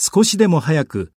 少しでも早く